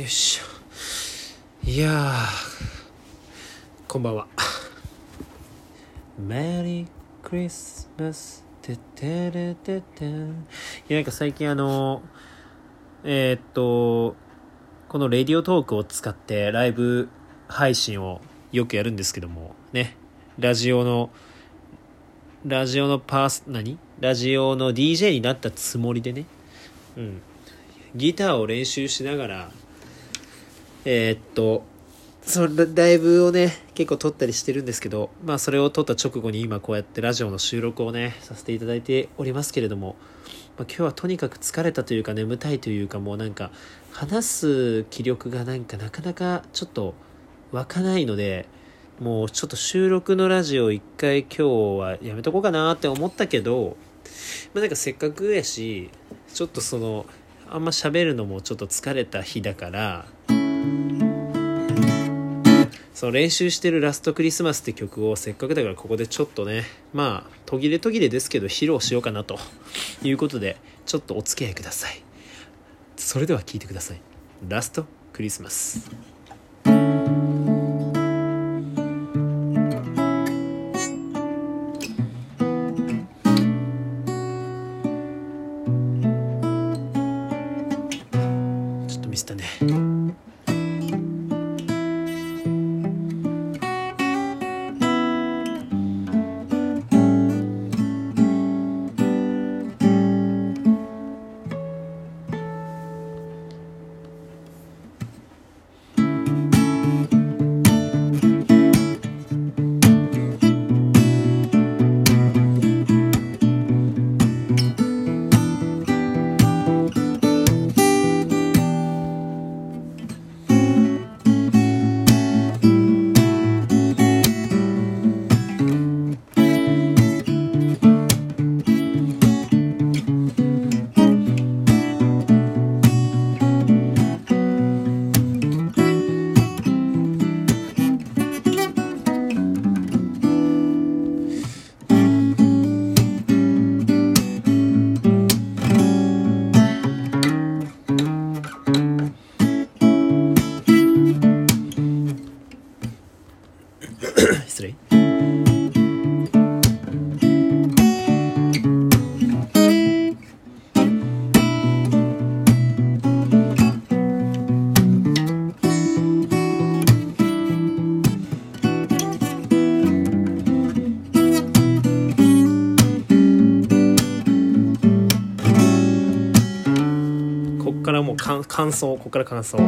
よいしょ。いやーこんばんは。メリークリスマス。ててれてていやなんか最近あのえーっとこのレディオトークを使ってライブ配信をよくやるんですけどもね。ラジオのラジオのパース何？ラジオの DJ になったつもりでね。うん。ギターを練習しながらえーっとそのライブをね結構撮ったりしてるんですけどまあそれを撮った直後に今こうやってラジオの収録をねさせていただいておりますけれども、まあ、今日はとにかく疲れたというか眠たいというかもうなんか話す気力がなんかなかなかちょっと湧かないのでもうちょっと収録のラジオ一回今日はやめとこうかなって思ったけどまあなんかせっかくやしちょっとそのあんま喋るのもちょっと疲れた日だからその練習してる「ラストクリスマス」って曲をせっかくだからここでちょっとねまあ途切れ途切れですけど披露しようかなと。いうことでちょっとお付き合いください。それでは聴いてください「ラストクリスマス」感想ここから感想。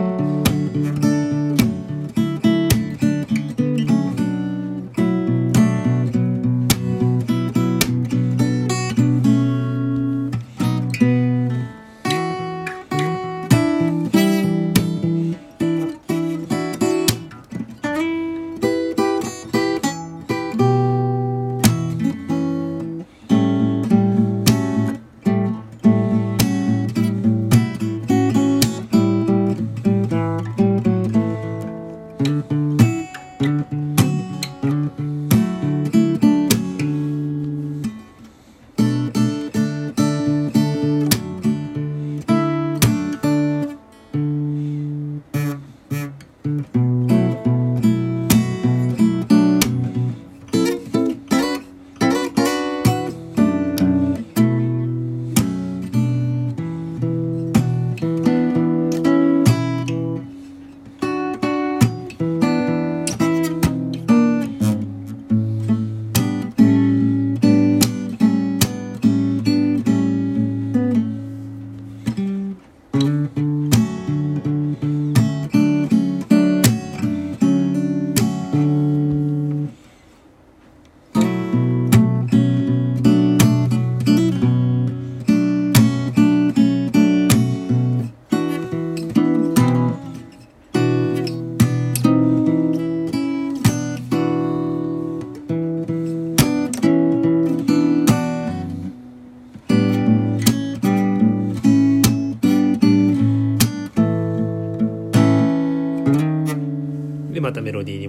メロディ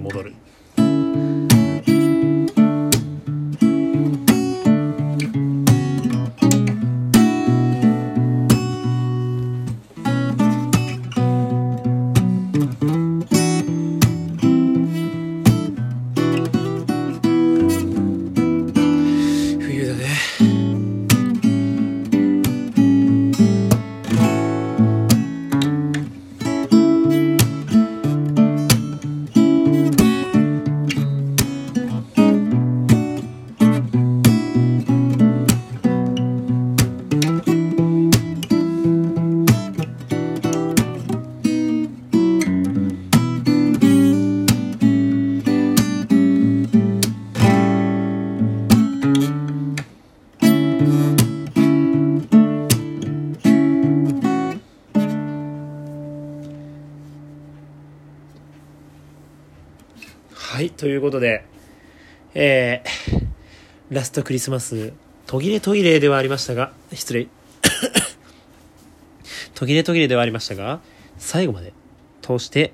ということで、えー、ラストクリスマス、途切れ途切れではありましたが、失礼。途切れ途切れではありましたが、最後まで通して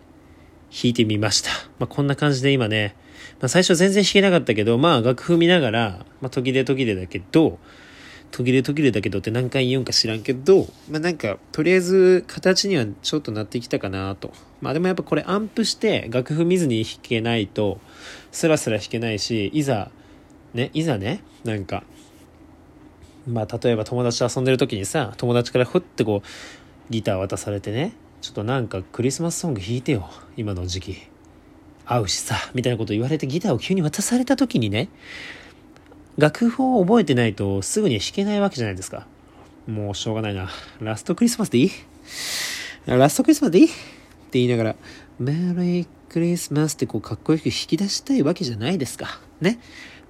弾いてみました。まあ、こんな感じで今ね、まあ、最初全然弾けなかったけど、まあ楽譜見ながら、まあ、途切れ途切れだけど、途切れ途切れだけどって何回言うんか知らんけど、まあなんか、とりあえず形にはちょっとなってきたかなと。まあでもやっぱこれアンプして楽譜見ずに弾けないと、スラスラ弾けないし、いざ、ね、いざね、なんか、まあ例えば友達と遊んでる時にさ、友達からふってこう、ギター渡されてね、ちょっとなんかクリスマスソング弾いてよ、今の時期。合うしさ、みたいなこと言われてギターを急に渡された時にね、楽譜を覚えてないとすぐに弾けないわけじゃないですか。もうしょうがないな。ラストクリスマスでいい？ラストクリスマスでいい？って言いながら、メリークリスマスってこうかっこよく弾き出したいわけじゃないですか。ね。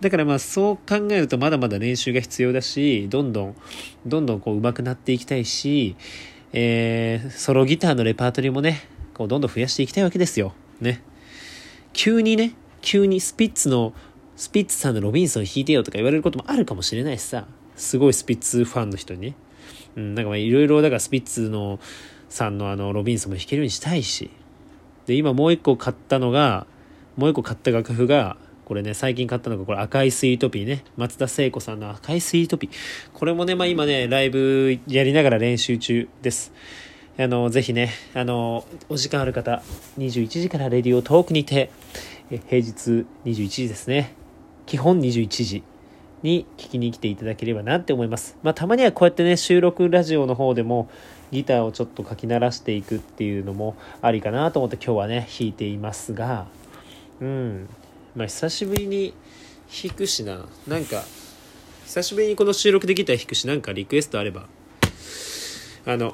だからまあそう考えるとまだまだ練習が必要だし、どんどん、どんどんこう上手くなっていきたいし、えー、ソロギターのレパートリーもね、こうどんどん増やしていきたいわけですよ。ね。急にね、急にスピッツのスピッツさんのロビンソン弾いてよとか言われることもあるかもしれないしさ、すごいスピッツファンの人にね。うん、なんかまあいろいろだからスピッツのさんのあのロビンソンも弾けるようにしたいし。で、今もう一個買ったのが、もう一個買った楽譜が、これね、最近買ったのが、これ赤いスイートピーね。松田聖子さんの赤いスイートピー。これもね、まあ今ね、ライブやりながら練習中です。あの、ぜひね、あの、お時間ある方、21時からレディオトークにて、平日21時ですね。基本21時に聞きに来ていただければなって思います。まあ、たまにはこうやってね、収録ラジオの方でもギターをちょっと書き鳴らしていくっていうのもありかなと思って今日はね、弾いていますが、うん。まあ、久しぶりに弾くしな。なんか、久しぶりにこの収録できたら弾くし、なんかリクエストあれば、あの、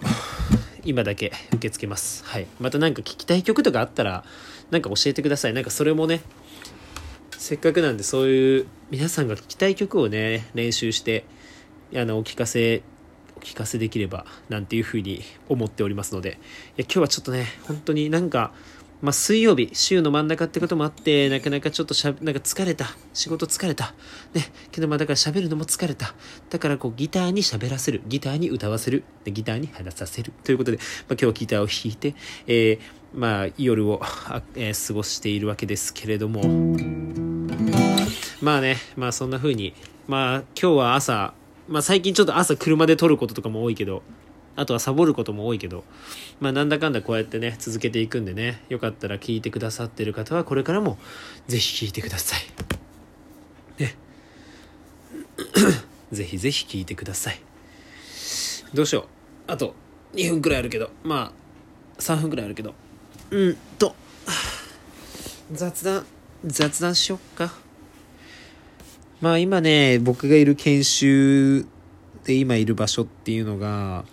今だけ受け付けます。はい。またなんか聞きたい曲とかあったら、なんか教えてください。なんかそれもね、せっかくなんでそういう皆さんが聴きたい曲をね練習してあのお聞かせお聞かせできればなんていうふうに思っておりますのでいや今日はちょっとね本当になんかまあ、水曜日、週の真ん中ってこともあって、なかなかちょっとしゃ、なんか疲れた。仕事疲れた。ね。けどまあだから喋るのも疲れた。だからこうギターに喋らせる。ギターに歌わせる。でギターに話させる。ということで、まあ、今日ギターを弾いて、えー、まあ夜を、えー、過ごしているわけですけれども。まあね、まあそんな風に、まあ今日は朝、まあ最近ちょっと朝車で撮ることとかも多いけど、あとはサボることも多いけど、まあなんだかんだこうやってね、続けていくんでね、よかったら聞いてくださってる方はこれからもぜひ聞いてください。ね。ぜひぜひ聞いてください。どうしよう。あと2分くらいあるけど、まあ3分くらいあるけど、うんと、雑談、雑談しよっか。まあ今ね、僕がいる研修で今いる場所っていうのが、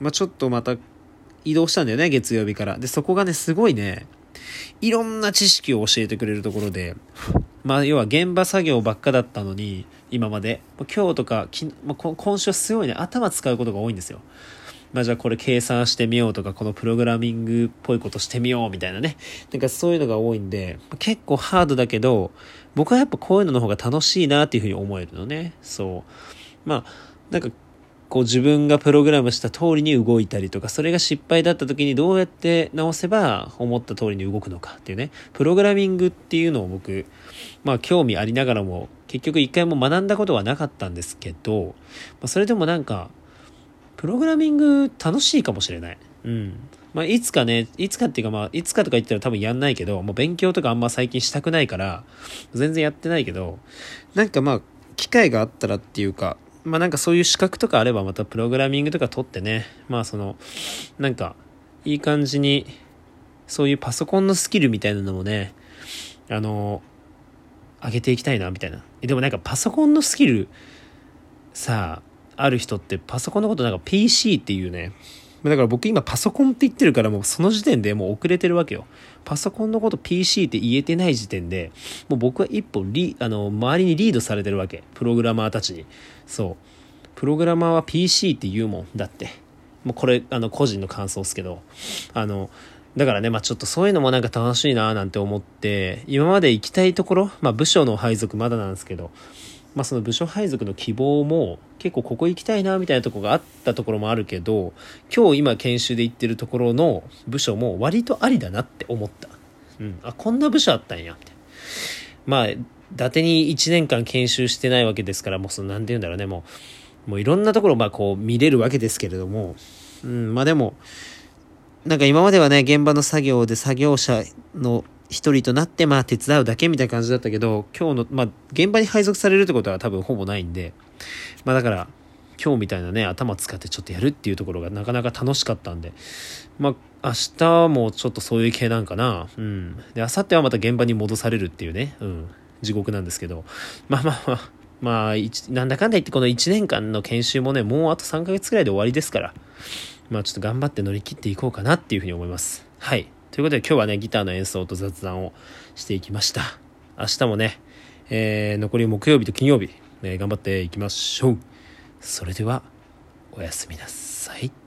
まあ、ちょっとまた移動したんだよね、月曜日から。で、そこがね、すごいね、いろんな知識を教えてくれるところで、まあ、要は現場作業ばっかだったのに、今まで。今日とか、まあ、今週はすごいね、頭使うことが多いんですよ。まあ、じゃあこれ計算してみようとか、このプログラミングっぽいことしてみようみたいなね。なんかそういうのが多いんで、結構ハードだけど、僕はやっぱこういうのの方が楽しいなっていうふうに思えるのね。そう。まあ、なんかこう自分がプログラムした通りに動いたりとか、それが失敗だった時にどうやって直せば思った通りに動くのかっていうね、プログラミングっていうのを僕、まあ興味ありながらも、結局一回も学んだことはなかったんですけど、まあ、それでもなんか、プログラミング楽しいかもしれない。うん。まあ、いつかね、いつかっていうかまあ、いつかとか言ったら多分やんないけど、もう勉強とかあんま最近したくないから、全然やってないけど、なんかまあ、機会があったらっていうか、まあなんかそういう資格とかあればまたプログラミングとか取ってね、まあその、なんかいい感じに、そういうパソコンのスキルみたいなのもね、あの、上げていきたいな、みたいな。でもなんかパソコンのスキル、さあ、ある人ってパソコンのことなんか PC っていうね、だから僕今パソコンって言ってるからもうその時点でもう遅れてるわけよ。パソコンのこと PC って言えてない時点で、もう僕は一歩リ、あの、周りにリードされてるわけ。プログラマーたちに。そう。プログラマーは PC って言うもん。だって。もうこれ、あの、個人の感想ですけど、あの、だからね、まあちょっとそういうのもなんか楽しいななんて思って、今まで行きたいところ、まあ部署の配属まだなんですけど、まあその部署配属の希望も結構ここ行きたいなみたいなとこがあったところもあるけど、今日今研修で行ってるところの部署も割とありだなって思った。うん。あ、こんな部署あったんや、みたい。まあ、伊達に1年間研修してないわけですから、もうその、なんて言うんだろうね、もう、もういろんなところ、まあこう見れるわけですけれども、うん、まあでも、なんか今まではね、現場の作業で作業者の一人となって、まあ手伝うだけみたいな感じだったけど、今日の、まあ現場に配属されるってことは多分ほぼないんで、まあだから、今日みたいなね、頭使ってちょっとやるっていうところがなかなか楽しかったんで、まあ明日もちょっとそういう系なんかな。うん。で、明後日はまた現場に戻されるっていうね、うん。地獄なんですけど、まあまあまあ、まあ、なんだかんだ言ってこの1年間の研修もね、もうあと3ヶ月くらいで終わりですから、まあちょっと頑張って乗り切っていこうかなっていうふうに思います。はい。ということで今日はね、ギターの演奏と雑談をしていきました。明日もね、えー、残り木曜日と金曜日、え、頑張っていきましょう。それでは、おやすみなさい。